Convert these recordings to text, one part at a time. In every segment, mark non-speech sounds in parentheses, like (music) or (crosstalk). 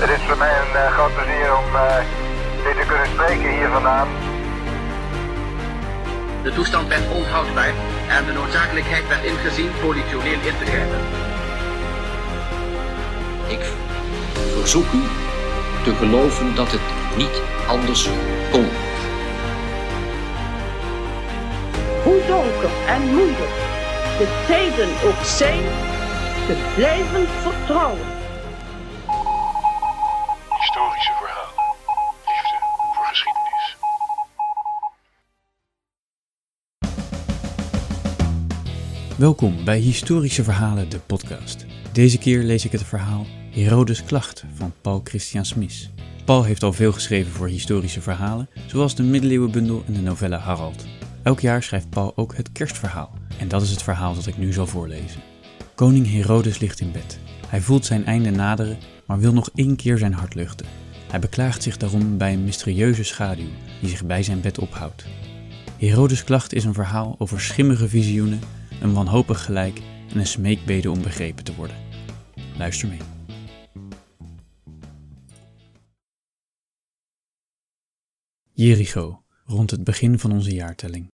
Het is voor mij een uh, groot plezier om uh, dit te kunnen spreken hier vandaan. De toestand werd onhoudbaar en de noodzakelijkheid werd ingezien politioneel in te grijpen. Ik verzoek u te geloven dat het niet anders kon. Hoe donker en moeilijk de tijden ook zijn, te blijven vertrouwen. Welkom bij Historische Verhalen, de podcast. Deze keer lees ik het verhaal Herodes Klacht van Paul Christian Smith. Paul heeft al veel geschreven voor historische verhalen, zoals de middeleeuwenbundel en de novelle Harald. Elk jaar schrijft Paul ook het kerstverhaal, en dat is het verhaal dat ik nu zal voorlezen. Koning Herodes ligt in bed. Hij voelt zijn einde naderen, maar wil nog één keer zijn hart luchten. Hij beklaagt zich daarom bij een mysterieuze schaduw die zich bij zijn bed ophoudt. Herodes' klacht is een verhaal over schimmige visioenen, een wanhopig gelijk en een smeekbede om begrepen te worden. Luister mee. Jericho, rond het begin van onze jaartelling.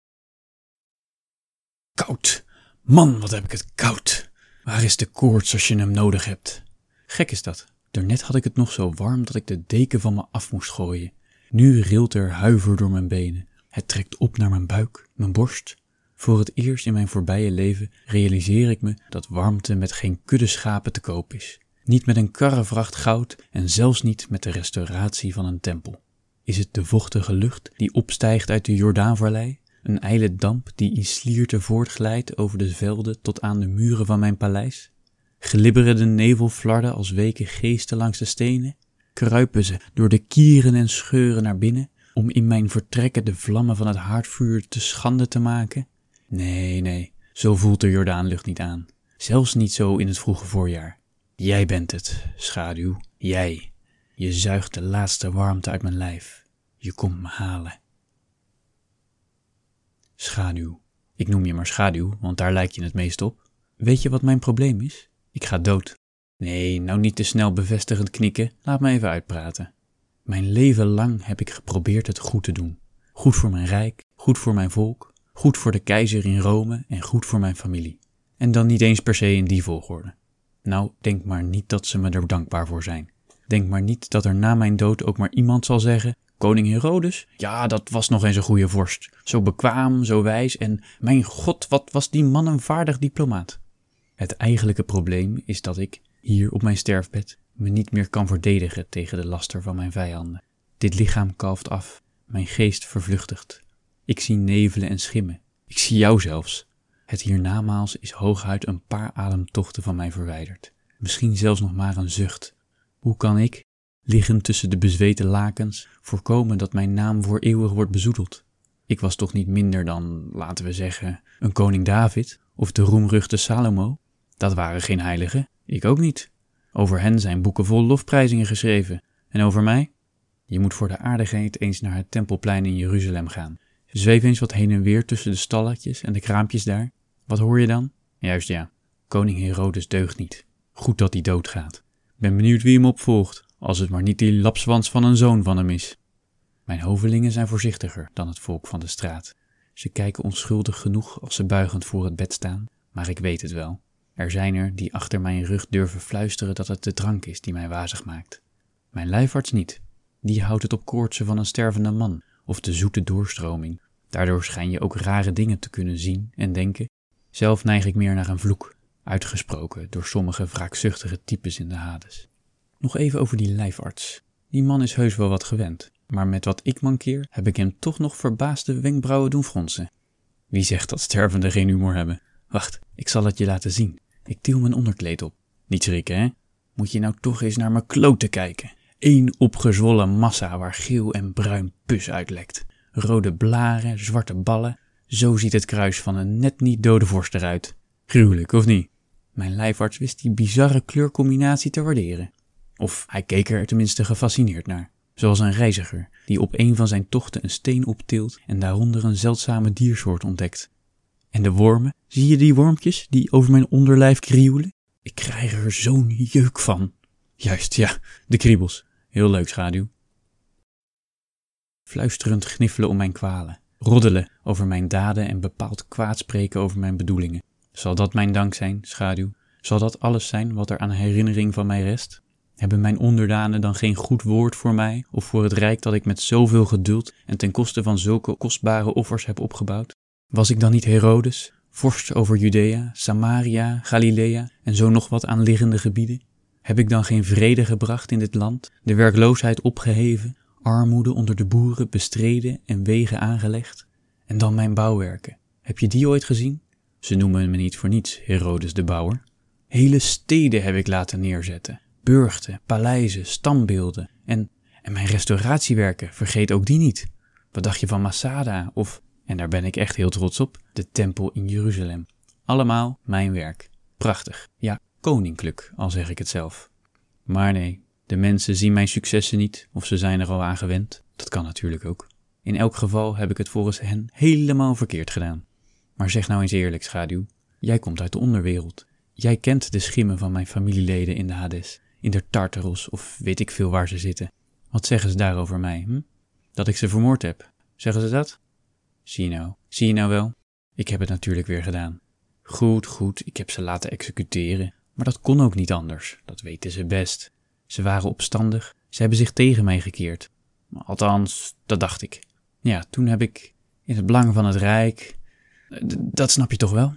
Koud! Man, wat heb ik het koud! Waar is de koorts als je hem nodig hebt? Gek is dat. Daarnet had ik het nog zo warm dat ik de deken van me af moest gooien. Nu rilt er huiver door mijn benen. Het trekt op naar mijn buik, mijn borst. Voor het eerst in mijn voorbije leven realiseer ik me dat warmte met geen kudde schapen te koop is. Niet met een karrevracht goud en zelfs niet met de restauratie van een tempel. Is het de vochtige lucht die opstijgt uit de Jordaanvallei? Een ijle damp die in slierte voortglijdt over de velden tot aan de muren van mijn paleis? Glibberen de nevelflarden als weken geesten langs de stenen? Kruipen ze door de kieren en scheuren naar binnen, om in mijn vertrekken de vlammen van het haardvuur te schande te maken? Nee, nee, zo voelt de Jordaanlucht niet aan. Zelfs niet zo in het vroege voorjaar. Jij bent het, schaduw, jij. Je zuigt de laatste warmte uit mijn lijf. Je komt me halen. Schaduw. Ik noem je maar schaduw, want daar lijk je het meest op. Weet je wat mijn probleem is? Ik ga dood. Nee, nou niet te snel bevestigend knikken, laat me even uitpraten. Mijn leven lang heb ik geprobeerd het goed te doen. Goed voor mijn rijk, goed voor mijn volk, goed voor de keizer in Rome en goed voor mijn familie. En dan niet eens per se in die volgorde. Nou, denk maar niet dat ze me er dankbaar voor zijn. Denk maar niet dat er na mijn dood ook maar iemand zal zeggen: Koning Herodes? Ja, dat was nog eens een goede vorst. Zo bekwaam, zo wijs en mijn god, wat was die man een vaardig diplomaat. Het eigenlijke probleem is dat ik, hier op mijn sterfbed, me niet meer kan verdedigen tegen de laster van mijn vijanden. Dit lichaam kalft af, mijn geest vervluchtigt. Ik zie nevelen en schimmen. Ik zie jou zelfs. Het hiernamaals is hooguit een paar ademtochten van mij verwijderd. Misschien zelfs nog maar een zucht. Hoe kan ik, liggend tussen de bezweten lakens, voorkomen dat mijn naam voor eeuwig wordt bezoedeld? Ik was toch niet minder dan, laten we zeggen, een koning David of de roemruchte Salomo? Dat waren geen heiligen, ik ook niet. Over hen zijn boeken vol lofprijzingen geschreven. En over mij? Je moet voor de aardigheid eens naar het tempelplein in Jeruzalem gaan. Zweef eens wat heen en weer tussen de stalletjes en de kraampjes daar. Wat hoor je dan? Juist ja, koning Herodes deugt niet. Goed dat hij doodgaat. Ben benieuwd wie hem opvolgt, als het maar niet die lapswans van een zoon van hem is. Mijn hovelingen zijn voorzichtiger dan het volk van de straat. Ze kijken onschuldig genoeg als ze buigend voor het bed staan, maar ik weet het wel. Er zijn er die achter mijn rug durven fluisteren dat het de drank is die mij wazig maakt. Mijn lijfarts niet. Die houdt het op koortsen van een stervende man of de zoete doorstroming. Daardoor schijn je ook rare dingen te kunnen zien en denken. Zelf neig ik meer naar een vloek, uitgesproken door sommige wraakzuchtige types in de Hades. Nog even over die lijfarts. Die man is heus wel wat gewend, maar met wat ik mankeer heb ik hem toch nog verbaasde wenkbrauwen doen fronsen. Wie zegt dat stervenden geen humor hebben? Wacht, ik zal het je laten zien. Ik til mijn onderkleed op. Niet schrikken, hè? Moet je nou toch eens naar mijn kloten kijken. Eén opgezwollen massa waar geel en bruin pus uitlekt. Rode blaren, zwarte ballen. Zo ziet het kruis van een net niet dode vorst eruit. Gruwelijk, of niet? Mijn lijfarts wist die bizarre kleurcombinatie te waarderen. Of hij keek er tenminste gefascineerd naar. Zoals een reiziger die op een van zijn tochten een steen optilt en daaronder een zeldzame diersoort ontdekt. En de wormen, zie je die wormpjes die over mijn onderlijf krioelen? Ik krijg er zo'n jeuk van. Juist, ja, de kriebels. Heel leuk, schaduw. Fluisterend gniffelen om mijn kwalen, roddelen over mijn daden en bepaald kwaad spreken over mijn bedoelingen. Zal dat mijn dank zijn, schaduw? Zal dat alles zijn wat er aan herinnering van mij rest? Hebben mijn onderdanen dan geen goed woord voor mij of voor het rijk dat ik met zoveel geduld en ten koste van zulke kostbare offers heb opgebouwd? Was ik dan niet Herodes, vorst over Judea, Samaria, Galilea en zo nog wat aanliggende gebieden? Heb ik dan geen vrede gebracht in dit land, de werkloosheid opgeheven, armoede onder de boeren bestreden en wegen aangelegd? En dan mijn bouwwerken. Heb je die ooit gezien? Ze noemen me niet voor niets Herodes de Bouwer. Hele steden heb ik laten neerzetten. Burchten, paleizen, standbeelden en, en mijn restauratiewerken, vergeet ook die niet. Wat dacht je van Masada of, en daar ben ik echt heel trots op, de tempel in Jeruzalem. Allemaal mijn werk. Prachtig, ja, koninklijk, al zeg ik het zelf. Maar nee, de mensen zien mijn successen niet of ze zijn er al aan gewend. Dat kan natuurlijk ook. In elk geval heb ik het volgens hen helemaal verkeerd gedaan. Maar zeg nou eens eerlijk, schaduw. Jij komt uit de onderwereld. Jij kent de schimmen van mijn familieleden in de Hades, in de Tartaros of weet ik veel waar ze zitten. Wat zeggen ze daarover mij, hm? Dat ik ze vermoord heb. Zeggen ze dat? Zie je nou, zie je nou wel? Ik heb het natuurlijk weer gedaan. Goed, goed, ik heb ze laten executeren. Maar dat kon ook niet anders, dat weten ze best. Ze waren opstandig, ze hebben zich tegen mij gekeerd. Althans, dat dacht ik. Ja, toen heb ik, in het belang van het Rijk, dat snap je toch wel?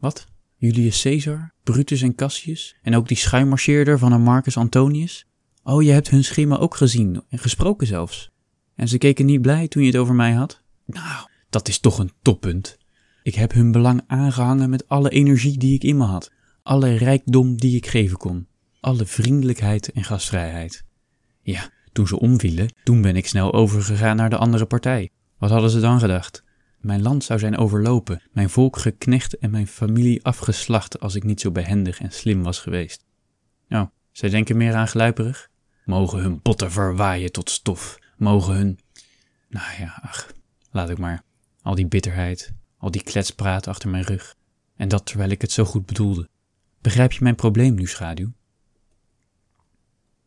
Wat? Julius Caesar, Brutus en Cassius en ook die schuimmarcheerder van een Marcus Antonius? Oh, je hebt hun schimmen ook gezien en gesproken zelfs. En ze keken niet blij toen je het over mij had? Nou, dat is toch een toppunt. Ik heb hun belang aangehangen met alle energie die ik in me had, alle rijkdom die ik geven kon, alle vriendelijkheid en gastvrijheid. Ja, toen ze omvielen, toen ben ik snel overgegaan naar de andere partij. Wat hadden ze dan gedacht? Mijn land zou zijn overlopen, mijn volk geknecht en mijn familie afgeslacht als ik niet zo behendig en slim was geweest. Nou, zij denken meer aan gluiperig. Mogen hun botten verwaaien tot stof. Mogen hun. Nou ja, ach, laat ik maar. Al die bitterheid, al die kletspraat achter mijn rug. En dat terwijl ik het zo goed bedoelde. Begrijp je mijn probleem nu, schaduw?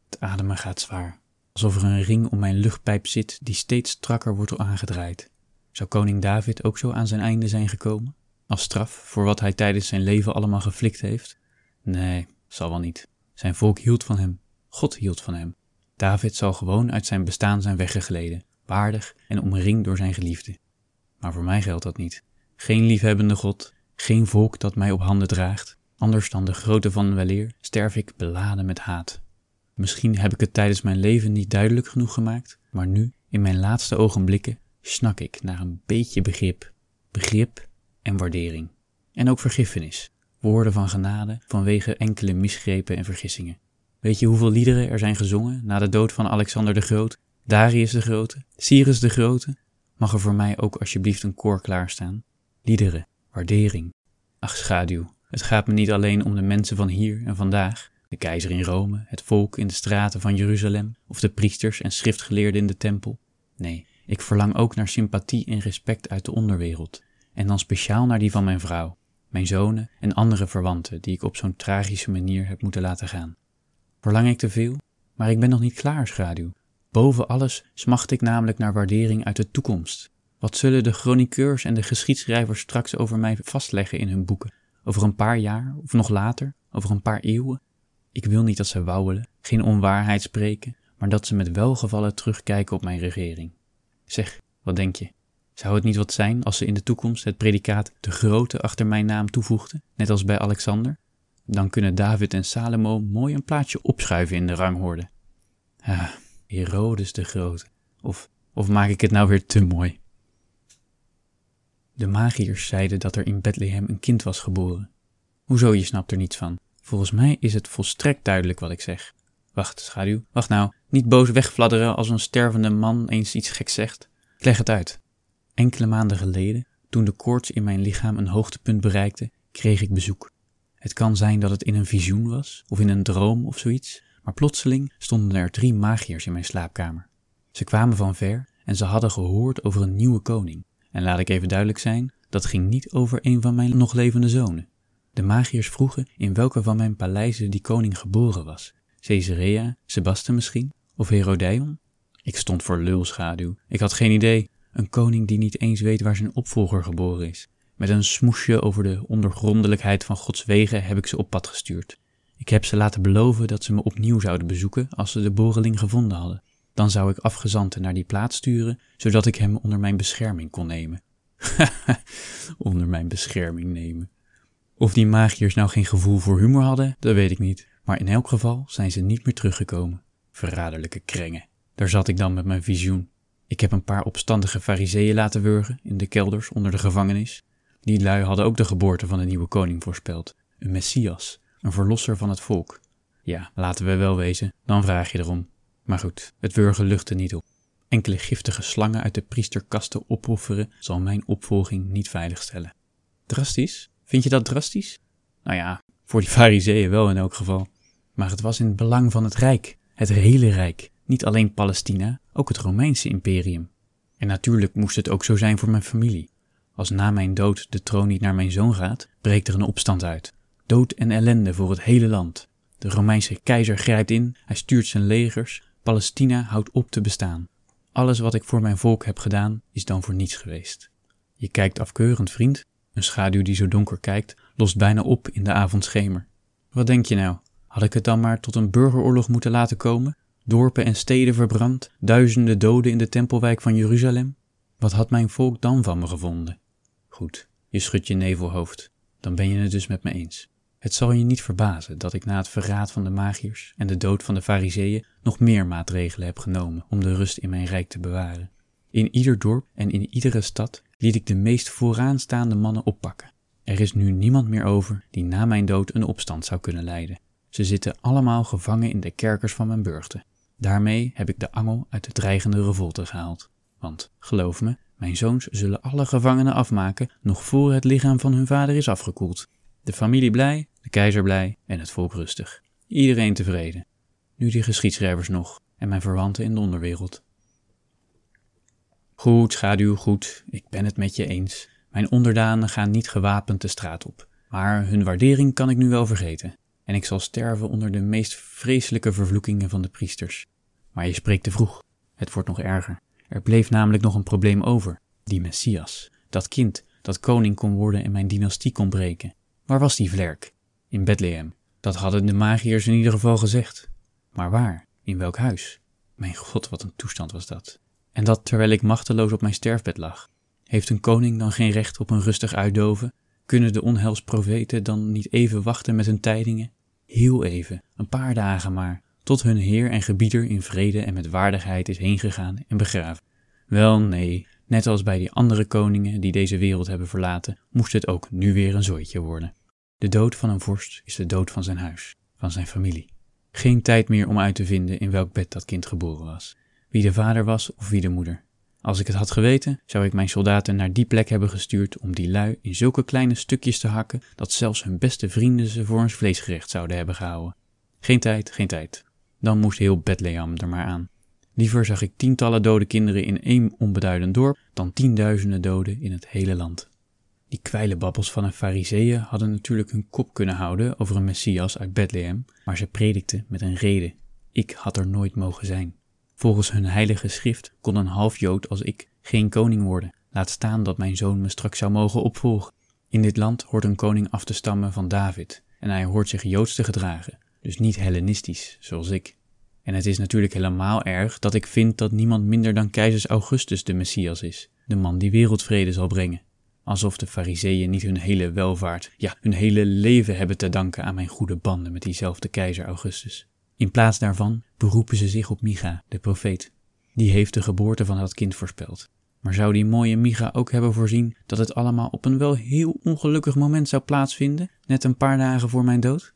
Het ademen gaat zwaar, alsof er een ring om mijn luchtpijp zit die steeds strakker wordt aangedraaid. Zou koning David ook zo aan zijn einde zijn gekomen? Als straf voor wat hij tijdens zijn leven allemaal geflikt heeft? Nee, zal wel niet. Zijn volk hield van hem. God hield van hem. David zal gewoon uit zijn bestaan zijn weggegleden, waardig en omringd door zijn geliefde. Maar voor mij geldt dat niet. Geen liefhebbende God, geen volk dat mij op handen draagt. Anders dan de grote van weleer sterf ik beladen met haat. Misschien heb ik het tijdens mijn leven niet duidelijk genoeg gemaakt, maar nu, in mijn laatste ogenblikken, snak ik naar een beetje begrip, begrip en waardering. En ook vergiffenis, woorden van genade vanwege enkele misgrepen en vergissingen. Weet je hoeveel liederen er zijn gezongen na de dood van Alexander de Groot, Darius de Grote, Cyrus de Grote? Mag er voor mij ook alsjeblieft een koor klaarstaan? Liederen, waardering. Ach schaduw, het gaat me niet alleen om de mensen van hier en vandaag, de keizer in Rome, het volk in de straten van Jeruzalem of de priesters en schriftgeleerden in de tempel. Nee, ik verlang ook naar sympathie en respect uit de onderwereld, en dan speciaal naar die van mijn vrouw, mijn zonen en andere verwanten die ik op zo'n tragische manier heb moeten laten gaan. Verlang ik te veel? Maar ik ben nog niet klaar, schaduw. Boven alles smacht ik namelijk naar waardering uit de toekomst. Wat zullen de chroniqueurs en de geschiedschrijvers straks over mij vastleggen in hun boeken? Over een paar jaar of nog later? Over een paar eeuwen? Ik wil niet dat ze wauwelen, geen onwaarheid spreken, maar dat ze met welgevallen terugkijken op mijn regering. Zeg, wat denk je? Zou het niet wat zijn als ze in de toekomst het predicaat de grote achter mijn naam toevoegden, net als bij Alexander? Dan kunnen David en Salomo mooi een plaatsje opschuiven in de rangorde. Ah, Herodes de Grote. Of, of maak ik het nou weer te mooi? De magiërs zeiden dat er in Bethlehem een kind was geboren. Hoezo, je snapt er niets van? Volgens mij is het volstrekt duidelijk wat ik zeg. Wacht, schaduw, wacht nou. Niet boos wegfladderen als een stervende man eens iets geks zegt. Ik leg het uit. Enkele maanden geleden, toen de koorts in mijn lichaam een hoogtepunt bereikte, kreeg ik bezoek. Het kan zijn dat het in een visioen was, of in een droom of zoiets, maar plotseling stonden er drie magiërs in mijn slaapkamer. Ze kwamen van ver en ze hadden gehoord over een nieuwe koning. En laat ik even duidelijk zijn, dat ging niet over een van mijn nog levende zonen. De magiërs vroegen in welke van mijn paleizen die koning geboren was. Caesarea, Sebaste misschien? Of Herodion? Ik stond voor lulschaduw. Ik had geen idee. Een koning die niet eens weet waar zijn opvolger geboren is. Met een smoesje over de ondergrondelijkheid van Gods wegen heb ik ze op pad gestuurd. Ik heb ze laten beloven dat ze me opnieuw zouden bezoeken als ze de boreling gevonden hadden. Dan zou ik afgezanten naar die plaats sturen, zodat ik hem onder mijn bescherming kon nemen. (laughs) onder mijn bescherming nemen. Of die magiërs nou geen gevoel voor humor hadden, dat weet ik niet. Maar in elk geval zijn ze niet meer teruggekomen. Verraderlijke krengen. Daar zat ik dan met mijn visioen. Ik heb een paar opstandige fariseeën laten wurgen in de kelders onder de gevangenis. Die lui hadden ook de geboorte van een nieuwe koning voorspeld. Een messias, een verlosser van het volk. Ja, laten we wel wezen, dan vraag je erom. Maar goed, het wurgen luchtte niet op. Enkele giftige slangen uit de priesterkasten opofferen zal mijn opvolging niet veiligstellen. Drastisch? Vind je dat drastisch? Nou ja, voor die fariseeën wel in elk geval. Maar het was in het belang van het Rijk, het hele Rijk. Niet alleen Palestina, ook het Romeinse imperium. En natuurlijk moest het ook zo zijn voor mijn familie. Als na mijn dood de troon niet naar mijn zoon gaat, breekt er een opstand uit. Dood en ellende voor het hele land. De Romeinse keizer grijpt in, hij stuurt zijn legers, Palestina houdt op te bestaan. Alles wat ik voor mijn volk heb gedaan, is dan voor niets geweest. Je kijkt afkeurend, vriend. Een schaduw die zo donker kijkt, lost bijna op in de avondschemer. Wat denk je nou? Had ik het dan maar tot een burgeroorlog moeten laten komen? Dorpen en steden verbrand, duizenden doden in de tempelwijk van Jeruzalem? Wat had mijn volk dan van me gevonden? Goed, je schudt je nevelhoofd. Dan ben je het dus met me eens. Het zal je niet verbazen dat ik na het verraad van de magiërs en de dood van de fariseeën nog meer maatregelen heb genomen om de rust in mijn rijk te bewaren. In ieder dorp en in iedere stad liet ik de meest vooraanstaande mannen oppakken. Er is nu niemand meer over die na mijn dood een opstand zou kunnen leiden. Ze zitten allemaal gevangen in de kerkers van mijn burchten. Daarmee heb ik de angel uit de dreigende revolte gehaald. Want, geloof me, mijn zoons zullen alle gevangenen afmaken nog voor het lichaam van hun vader is afgekoeld. De familie blij, de keizer blij en het volk rustig. Iedereen tevreden. Nu die geschiedschrijvers nog en mijn verwanten in de onderwereld. Goed, schaduw, goed, ik ben het met je eens. Mijn onderdanen gaan niet gewapend de straat op, maar hun waardering kan ik nu wel vergeten. En ik zal sterven onder de meest vreselijke vervloekingen van de priesters. Maar je spreekt te vroeg. Het wordt nog erger. Er bleef namelijk nog een probleem over. Die Messias. Dat kind dat koning kon worden en mijn dynastie kon breken. Waar was die vlerk? In Bethlehem. Dat hadden de magiërs in ieder geval gezegd. Maar waar? In welk huis? Mijn god, wat een toestand was dat. En dat terwijl ik machteloos op mijn sterfbed lag. Heeft een koning dan geen recht op een rustig uitdoven? Kunnen de onheilsprofeten dan niet even wachten met hun tijdingen? Heel even, een paar dagen maar, tot hun heer en gebieder in vrede en met waardigheid is heengegaan en begraven. Wel nee, net als bij die andere koningen die deze wereld hebben verlaten, moest het ook nu weer een zooitje worden. De dood van een vorst is de dood van zijn huis, van zijn familie. Geen tijd meer om uit te vinden in welk bed dat kind geboren was, wie de vader was of wie de moeder. Als ik het had geweten, zou ik mijn soldaten naar die plek hebben gestuurd om die lui in zulke kleine stukjes te hakken dat zelfs hun beste vrienden ze voor een vleesgerecht zouden hebben gehouden. Geen tijd, geen tijd. Dan moest heel Bethlehem er maar aan. Liever zag ik tientallen dode kinderen in één onbeduidend dorp dan tienduizenden doden in het hele land. Die kwijlenbabbels van een fariseeën hadden natuurlijk hun kop kunnen houden over een Messias uit Bethlehem, maar ze predikten met een reden. Ik had er nooit mogen zijn. Volgens hun heilige schrift kon een half Jood als ik geen koning worden, laat staan dat mijn zoon me straks zou mogen opvolgen. In dit land hoort een koning af te stammen van David, en hij hoort zich Joods te gedragen, dus niet Hellenistisch, zoals ik. En het is natuurlijk helemaal erg dat ik vind dat niemand minder dan keizers Augustus de Messias is, de man die wereldvrede zal brengen. Alsof de fariseeën niet hun hele welvaart, ja, hun hele leven hebben te danken aan mijn goede banden met diezelfde keizer Augustus. In plaats daarvan beroepen ze zich op Micha, de profeet. Die heeft de geboorte van dat kind voorspeld. Maar zou die mooie Micha ook hebben voorzien dat het allemaal op een wel heel ongelukkig moment zou plaatsvinden, net een paar dagen voor mijn dood?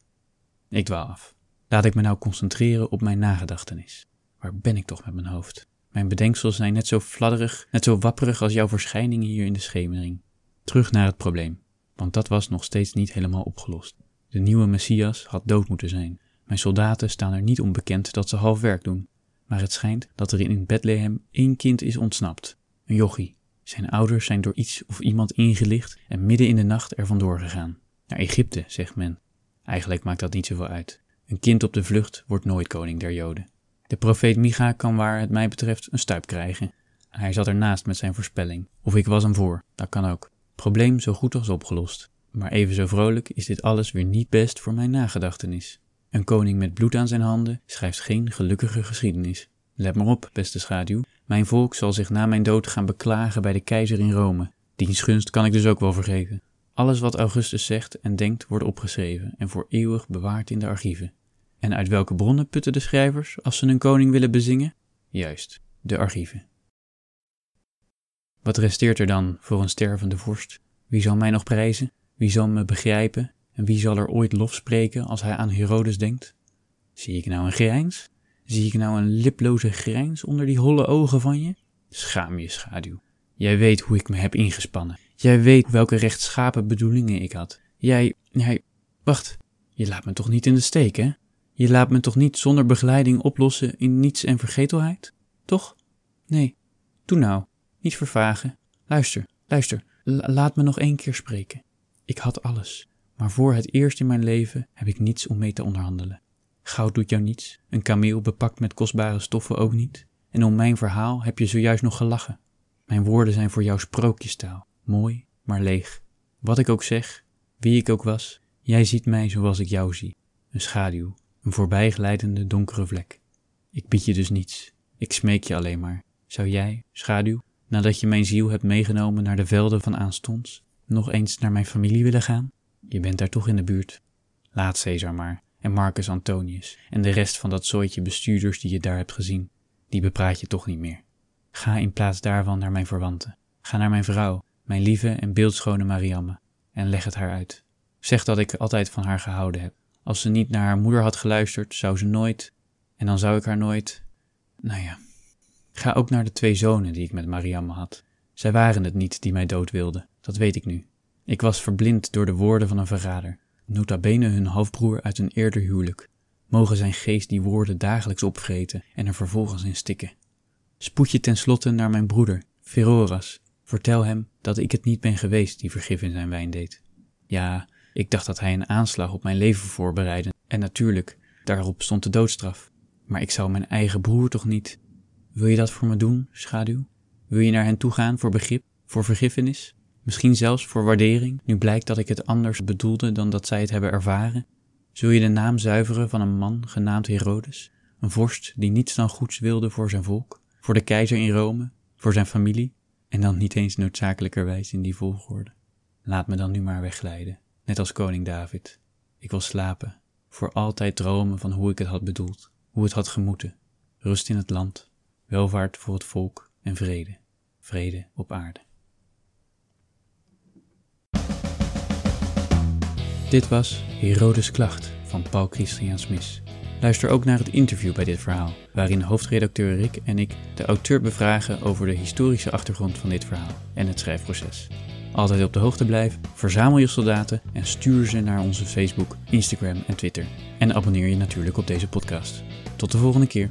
Ik dwaal af. Laat ik me nou concentreren op mijn nagedachtenis. Waar ben ik toch met mijn hoofd? Mijn bedenksels zijn net zo fladderig, net zo wapperig als jouw verschijning hier in de schemering. Terug naar het probleem, want dat was nog steeds niet helemaal opgelost. De nieuwe Messias had dood moeten zijn. Mijn soldaten staan er niet onbekend dat ze half werk doen. Maar het schijnt dat er in Bethlehem één kind is ontsnapt. Een jochie. Zijn ouders zijn door iets of iemand ingelicht en midden in de nacht er vandoor gegaan. Naar Egypte, zegt men. Eigenlijk maakt dat niet zoveel uit. Een kind op de vlucht wordt nooit koning der Joden. De profeet Micha kan waar het mij betreft een stuip krijgen. Hij zat ernaast met zijn voorspelling. Of ik was hem voor, dat kan ook. Probleem zo goed als opgelost. Maar even zo vrolijk is dit alles weer niet best voor mijn nagedachtenis. Een koning met bloed aan zijn handen schrijft geen gelukkige geschiedenis. Let maar op, beste schaduw. Mijn volk zal zich na mijn dood gaan beklagen bij de keizer in Rome. Diens gunst kan ik dus ook wel vergeven. Alles wat Augustus zegt en denkt wordt opgeschreven en voor eeuwig bewaard in de archieven. En uit welke bronnen putten de schrijvers als ze hun koning willen bezingen? Juist, de archieven. Wat resteert er dan voor een stervende vorst? Wie zal mij nog prijzen? Wie zal me begrijpen? En wie zal er ooit lof spreken als hij aan Herodes denkt? Zie ik nou een grijns? Zie ik nou een liploze grijns onder die holle ogen van je? Schaam je schaduw. Jij weet hoe ik me heb ingespannen. Jij weet welke rechtschapen bedoelingen ik had. Jij, jij, wacht, je laat me toch niet in de steek, hè? Je laat me toch niet zonder begeleiding oplossen in niets en vergetelheid? Toch? Nee. Doe nou. Niet vervagen. Luister, luister. laat me nog één keer spreken. Ik had alles. Maar voor het eerst in mijn leven heb ik niets om mee te onderhandelen. Goud doet jou niets, een kameel bepakt met kostbare stoffen ook niet. En om mijn verhaal heb je zojuist nog gelachen. Mijn woorden zijn voor jou sprookjestaal, mooi, maar leeg. Wat ik ook zeg, wie ik ook was, jij ziet mij zoals ik jou zie. Een schaduw, een voorbijglijdende donkere vlek. Ik bied je dus niets, ik smeek je alleen maar. Zou jij, schaduw, nadat je mijn ziel hebt meegenomen naar de velden van aanstonds, nog eens naar mijn familie willen gaan? Je bent daar toch in de buurt. Laat Caesar maar, en Marcus Antonius, en de rest van dat zooitje bestuurders die je daar hebt gezien. Die bepraat je toch niet meer. Ga in plaats daarvan naar mijn verwanten. Ga naar mijn vrouw, mijn lieve en beeldschone Mariamme, en leg het haar uit. Zeg dat ik altijd van haar gehouden heb. Als ze niet naar haar moeder had geluisterd, zou ze nooit, en dan zou ik haar nooit. Nou ja. Ga ook naar de twee zonen die ik met Mariamme had. Zij waren het niet die mij dood wilden, dat weet ik nu. Ik was verblind door de woorden van een verrader, nota bene hun halfbroer uit een eerder huwelijk. Mogen zijn geest die woorden dagelijks opvreten en er vervolgens in stikken. Spoed je tenslotte naar mijn broeder, Veroras. Vertel hem dat ik het niet ben geweest die vergif in zijn wijn deed. Ja, ik dacht dat hij een aanslag op mijn leven voorbereidde, en natuurlijk, daarop stond de doodstraf. Maar ik zou mijn eigen broer toch niet. Wil je dat voor me doen, schaduw? Wil je naar hen toe gaan voor begrip, voor vergiffenis? Misschien zelfs voor waardering, nu blijkt dat ik het anders bedoelde dan dat zij het hebben ervaren? Zul je de naam zuiveren van een man genaamd Herodes, een vorst die niets dan goeds wilde voor zijn volk, voor de keizer in Rome, voor zijn familie, en dan niet eens noodzakelijkerwijs in die volgorde? Laat me dan nu maar wegglijden, net als koning David. Ik wil slapen, voor altijd dromen van hoe ik het had bedoeld, hoe het had gemoeten. Rust in het land, welvaart voor het volk en vrede, vrede op aarde. Dit was Herodes Klacht van Paul Christian Smith. Luister ook naar het interview bij dit verhaal, waarin hoofdredacteur Rick en ik de auteur bevragen over de historische achtergrond van dit verhaal en het schrijfproces. Altijd op de hoogte blijven, verzamel je soldaten en stuur ze naar onze Facebook, Instagram en Twitter. En abonneer je natuurlijk op deze podcast. Tot de volgende keer.